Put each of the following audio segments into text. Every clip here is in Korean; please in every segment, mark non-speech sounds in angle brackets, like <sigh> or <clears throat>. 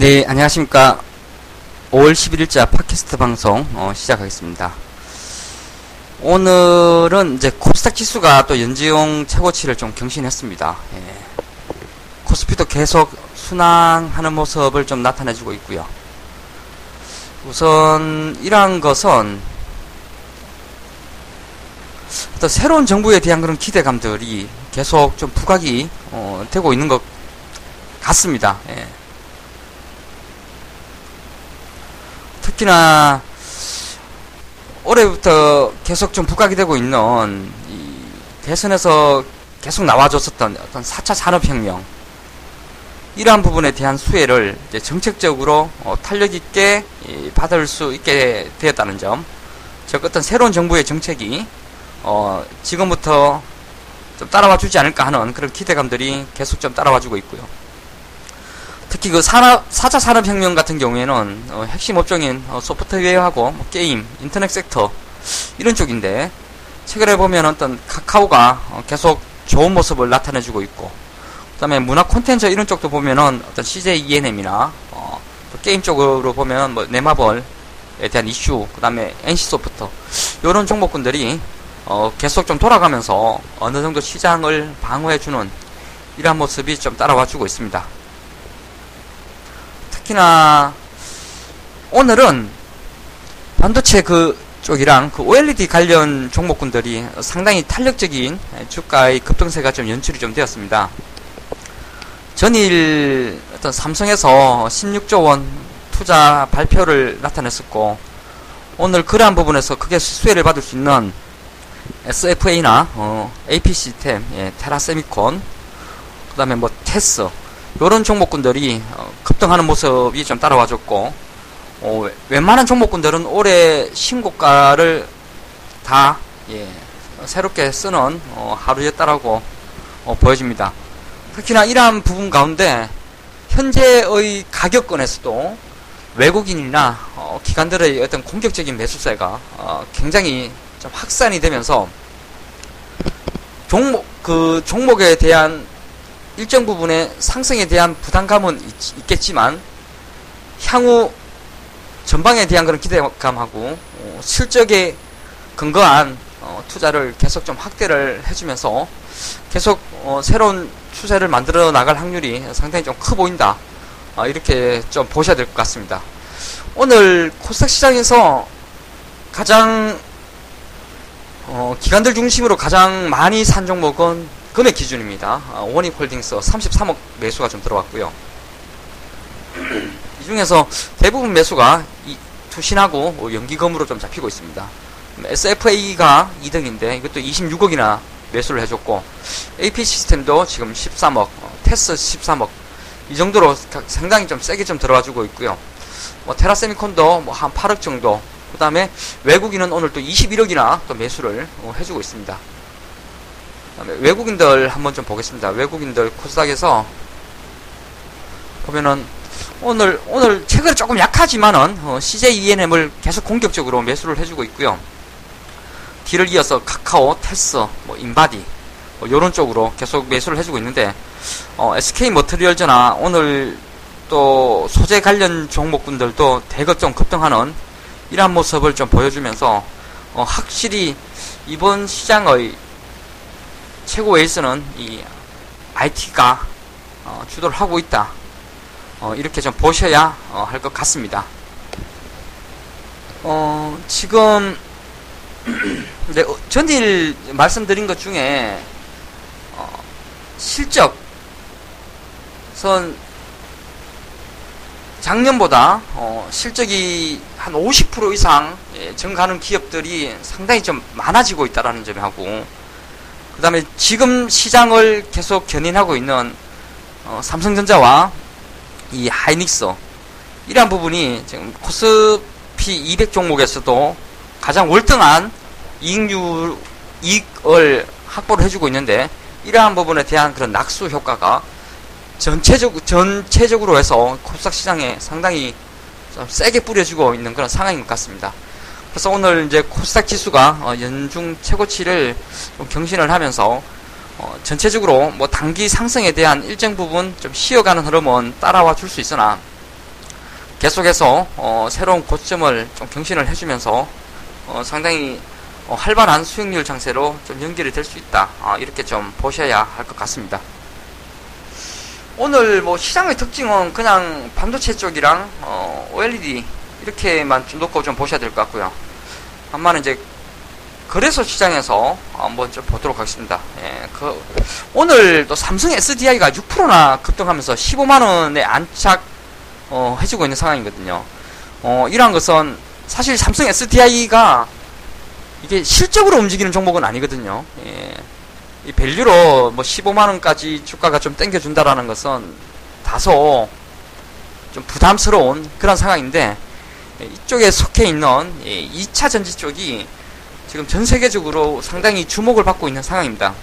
네, 안녕하십니까. 5월 11일자 팟캐스트 방송 어, 시작하겠습니다. 오늘은 이제 코스닥 지수가 또 연지용 최고치를 좀 경신했습니다. 예. 코스피도 계속 순항하는 모습을 좀 나타내주고 있고요. 우선 이러한 것은 어떤 새로운 정부에 대한 그런 기대감들이 계속 좀 부각이 어, 되고 있는 것 같습니다. 예. 특히나 올해부터 계속 좀 부각이 되고 있는 이 대선에서 계속 나와줬었던 어떤 4차 산업혁명 이러한 부분에 대한 수혜를 정책적으로 어, 탄력 있게 받을 수 있게 되었다는 점, 즉 어떤 새로운 정부의 정책이 어, 지금부터 좀 따라와 주지 않을까 하는 그런 기대감들이 계속 좀 따라와 주고 있고요. 특히 그 산업, 4차 산업혁명 같은 경우에는 어, 핵심 업종인 어, 소프트웨어하고 뭐 게임, 인터넷 섹터 이런 쪽인데 최근에 보면 어떤 카카오가 어, 계속 좋은 모습을 나타내주고 있고 그 다음에 문화 콘텐츠 이런 쪽도 보면은 어떤 CJ ENM이나 어, 게임 쪽으로 보면 뭐 네마블에 대한 이슈 그 다음에 NC소프트 이런 종목군들이 어, 계속 좀 돌아가면서 어느 정도 시장을 방어해주는 이러한 모습이 좀 따라와 주고 있습니다. 특히나 오늘은 반도체 그 쪽이랑 그 OLED 관련 종목군들이 상당히 탄력적인 주가의 급등세가 좀 연출이 좀 되었습니다. 전일 어떤 삼성에서 16조 원 투자 발표를 나타냈었고 오늘 그러한 부분에서 크게 수혜를 받을 수 있는 SFA나 어, AP 시스템, 예, 테라세미콘, 그 다음에 뭐 테스 이런 종목군들이 어, 급등하는 모습이 좀 따라와줬고 어, 웬만한 종목군들은 올해 신고가를 다 예, 새롭게 쓰는 어, 하루였다라고 어, 보여집니다. 특히나 이러한 부분 가운데 현재의 가격권에서도 외국인이나 어, 기관들의 어떤 공격적인 매수세가 어, 굉장히 좀 확산이 되면서 종목 그 종목에 대한 일정 부분의 상승에 대한 부담감은 있, 겠지만 향후 전방에 대한 그런 기대감하고 어, 실적에 근거한 어, 투자를 계속 좀 확대를 해주면서 계속 어, 새로운 추세를 만들어 나갈 확률이 상당히 좀 커 보인다. 어, 이렇게 좀 보셔야 될 것 같습니다. 오늘 코스닥 시장에서 가장 어, 기관들 중심으로 가장 많이 산 종목은 금액 기준입니다. 아, 원익홀딩스 33억 매수가 좀 들어왔고요. 이 중에서 대부분 매수가 투신하고 연기금으로 좀 잡히고 있습니다. SFA가 2등인데 이것도 26억이나 매수를 해줬고 AP 시스템도 지금 13억, 어, 테스 13억 이 정도로 상당히 좀 세게 좀 들어와주고 있고요. 뭐 테라세미콘도 뭐 한 8억 정도. 그 다음에 외국인은 오늘 또 21억이나 또 매수를 어, 해주고 있습니다. 외국인들 한번 좀 보겠습니다. 외국인들 코스닥에서 보면은 오늘 오늘 최근에 조금 약하지만은 어, CJ ENM을 계속 공격적으로 매수를 해주고 있고요. 뒤를 이어서 카카오, 테스, 뭐 인바디 뭐 이런 쪽으로 계속 매수를 해주고 있는데 어, SK 머트리얼즈나 오늘 또 소재 관련 종목군들도 대거 좀 급등하는 이러한 모습을 좀 보여주면서 어, 확실히 이번 시장의 최고 에이스는 이 IT가 어, 주도를 하고 있다. 어, 이렇게 좀 보셔야 어, 할 것 같습니다. 어, 지금 <clears throat> 네, 전일 말씀드린 것 중에 어, 실적 선 작년보다 어, 실적이 한 50% 이상 예, 증가하는 기업들이 상당히 좀 많아지고 있다라는 점하고 그 다음에 지금 시장을 계속 견인하고 있는 어, 삼성전자와 이 하이닉스 이러한 부분이 지금 코스피 200 종목에서도 가장 월등한 이익률 이익을 확보를 해주고 있는데 이러한 부분에 대한 그런 낙수 효과가 전체적 전체적으로 해서 코스닥 시장에 상당히 세게 뿌려지고 있는 그런 상황인 것 같습니다. 그래서 오늘 이제 코스닥 지수가 어, 연중 최고치를 경신을 하면서 어, 전체적으로 뭐 단기 상승에 대한 일정 부분 좀 쉬어가는 흐름은 따라와 줄 수 있으나 계속해서 어, 새로운 고점을 좀 경신을 해주면서 어, 상당히 어, 활발한 수익률 장세로 좀 연결이 될 수 있다. 아, 이렇게 좀 보셔야 할 것 같습니다. 오늘 뭐 시장의 특징은 그냥 반도체 쪽이랑 어, OLED 이렇게만 좀 놓고 좀 보셔야 될 것 같고요. 한마는 이제 그래서 시장에서 한번 좀 보도록 하겠습니다. 예, 그 오늘 또 삼성 SDI가 6%나 급등하면서 15만 원에 안착 어, 해주고 있는 상황이거든요. 어, 이러한 것은 사실 삼성 SDI가 이게 실적으로 움직이는 종목은 아니거든요. 예. 이 value로 뭐 15만 원까지 주가가 좀 땡겨준다라는 것은 다소 좀 부담스러운 그런 상황인데 이쪽에 속해 있는 2차 전지 쪽이 지금 전 세계적으로 상당히 주목을 받고 있는 상황입니다.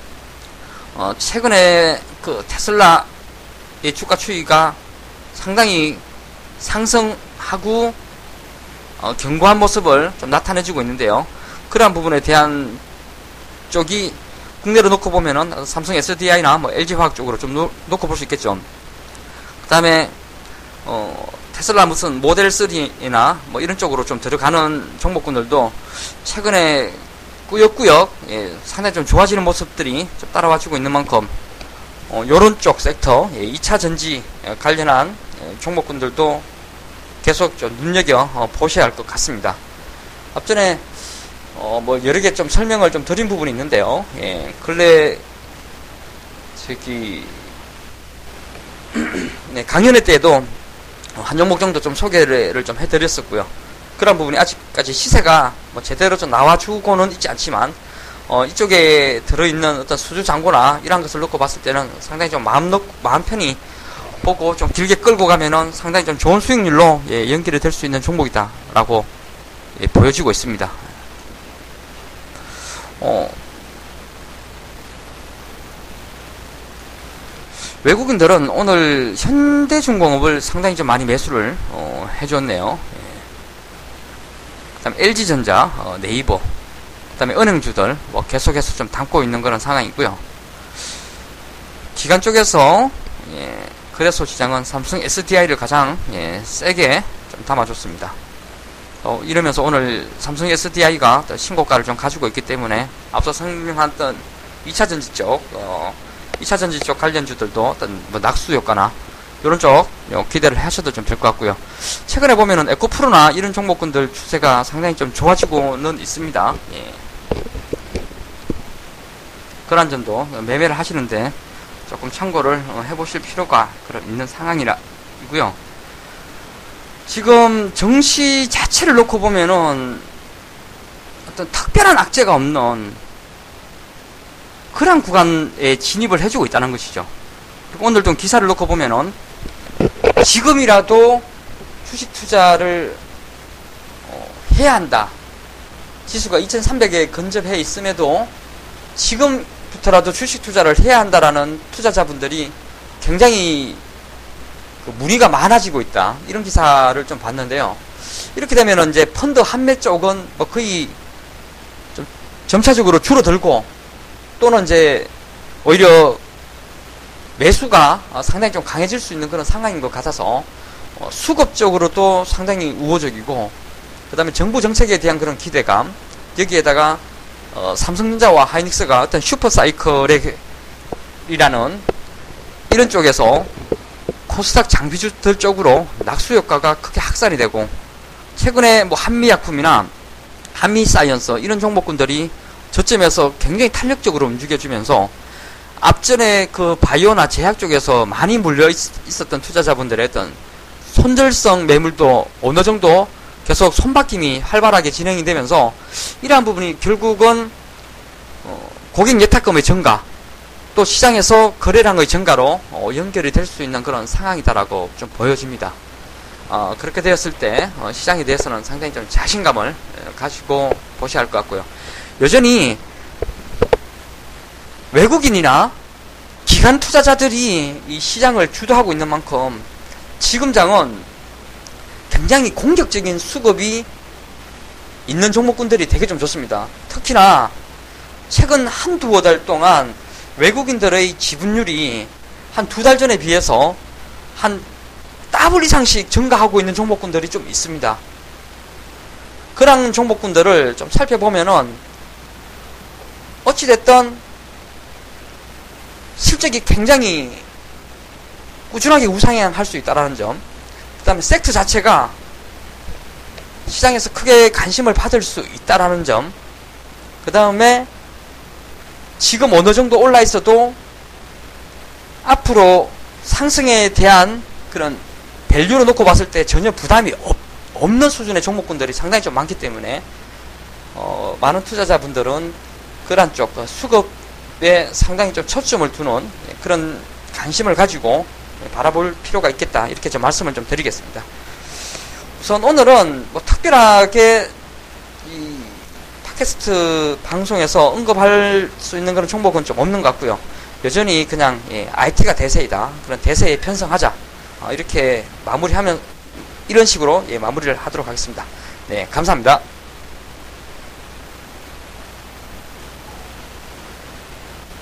어, 최근에 그 테슬라의 주가 추이가 상당히 상승하고 어, 견고한 모습을 좀 나타내주고 있는데요. 그러한 부분에 대한 쪽이 국내로 놓고 보면은 삼성 SDI나 뭐 LG화학 쪽으로 좀 놓, 놓고 볼 수 있겠죠. 그 다음에 어, 테슬라 무슨 모델 3나 뭐 이런 쪽으로 좀 들어가는 종목군들도 최근에 꾸역꾸역 예, 상당히 좀 좋아지는 모습들이 좀 따라와주고 있는 만큼 어, 요런 쪽 섹터 예, 2차 전지 관련한 예, 종목군들도 계속 좀 눈여겨 어, 보셔야 할 것 같습니다. 앞전에 어, 뭐 여러 개 좀 설명을 좀 드린 부분이 있는데요. 예, 근래 저기 <clears throat> 네, 강연회 때에도 한 종목 정도 좀 소개를 좀 해드렸었고요. 그런 부분이 아직까지 시세가 뭐 제대로 좀 나와주고는 있지 않지만 어, 이쪽에 들어있는 어떤 수주 잔고나 이런 것을 놓고 봤을 때는 상당히 좀 마음 놓 마음 편히 보고 좀 길게 끌고 가면은 상당히 좀 좋은 수익률로 예, 연결이 될수 있는 종목이다라고 예, 보여지고 있습니다. 어, 외국인들은 오늘 현대중공업을 상당히 좀 많이 매수를 어, 해줬네요. 예. 그다음 LG전자, 어, 네이버, 그다음에 은행주들 뭐 계속해서 좀 담고 있는 그런 상황이고요. 기관 쪽에서 예, 그래서 시장은 삼성 SDI를 가장 예, 세게 좀 담아줬습니다. 어, 이러면서 오늘 삼성 SDI가 신고가를 좀 가지고 있기 때문에 앞서 설명했던 2차전지 쪽, 어, 2차 전지 쪽 관련주들도 어떤 뭐 낙수 효과나 이런 쪽 기대를 하셔도 좀 될 것 같고요. 최근에 보면은 에코프로나 이런 종목군들 추세가 상당히 좀 좋아지고는 있습니다. 예. 그런 점도 매매를 하시는데 조금 참고를 어, 해보실 필요가 있는 상황이고요. 지금 정시 자체를 놓고 보면은 어떤 특별한 악재가 없는 그런 구간에 진입을 해주고 있다는 것이죠. 오늘 좀 기사를 놓고 보면은 지금이라도 주식 투자를 어, 해야 한다. 지수가 2300에 근접해 있음에도 지금부터라도 주식 투자를 해야 한다라는 투자자분들이 굉장히 그 무리가 많아지고 있다. 이런 기사를 좀 봤는데요. 이렇게 되면 이제 펀드 한매 쪽은 뭐 거의 좀 점차적으로 줄어들고 또는 이제 오히려 매수가 상당히 좀 강해질 수 있는 그런 상황인 것 같아서 어, 수급적으로도 상당히 우호적이고 그 다음에 정부 정책에 대한 그런 기대감 여기에다가 어, 삼성전자와 하이닉스가 어떤 슈퍼사이클이라는 이런 쪽에서 코스닥 장비주들 쪽으로 낙수 효과가 크게 확산이 되고 최근에 뭐 한미약품이나 한미사이언스 이런 종목군들이 저점에서 굉장히 탄력적으로 움직여주면서 앞전에 그 바이오나 제약 쪽에서 많이 물려 있, 었던 투자자분들의 어떤 손절성 매물도 어느 정도 계속 손바뀜이 활발하게 진행이 되면서 이러한 부분이 결국은 어, 고객 예탁금의 증가 또 시장에서 거래량의 증가로 어, 연결이 될 수 있는 그런 상황이다라고 좀 보여집니다. 어, 그렇게 되었을 때 어, 시장에 대해서는 상당히 좀 자신감을 가지고 보셔야 할 것 같고요. 여전히 외국인이나 기관 투자자들이 이 시장을 주도하고 있는 만큼 지금 장은 굉장히 공격적인 수급이 있는 종목군들이 되게 좀 좋습니다. 특히나 최근 한 두어 달 동안 외국인들의 지분율이 한 두 달 전에 비해서 한 더블 이상씩 증가하고 있는 종목군들이 좀 있습니다. 그런 종목군들을 좀 살펴보면은 어찌됐든 실적이 굉장히 꾸준하게 우상향할 수 있다라는 점. 그 다음에 섹트 자체가 시장에서 크게 관심을 받을 수 있다라는 점. 그 다음에 지금 어느 정도 올라 있어도 앞으로 상승에 대한 그런 value로 놓고 봤을 때 전혀 부담이 없, 없는 수준의 종목군들이 상당히 좀 많기 때문에 어, 많은 투자자분들은 그러한 쪽 그 수급에 상당히 좀 초점을 두는 그런 관심을 가지고 바라볼 필요가 있겠다 이렇게 좀 말씀을 좀 드리겠습니다. 우선 오늘은 뭐 특별하게 이 팟캐스트 방송에서 언급할 수 있는 그런 종목은 좀 없는 것 같고요. 여전히 그냥 예, IT가 대세이다. 그런 대세에 편성하자. 어, 이렇게 마무리하면 이런 식으로 예, 마무리를 하도록 하겠습니다. 네, 감사합니다.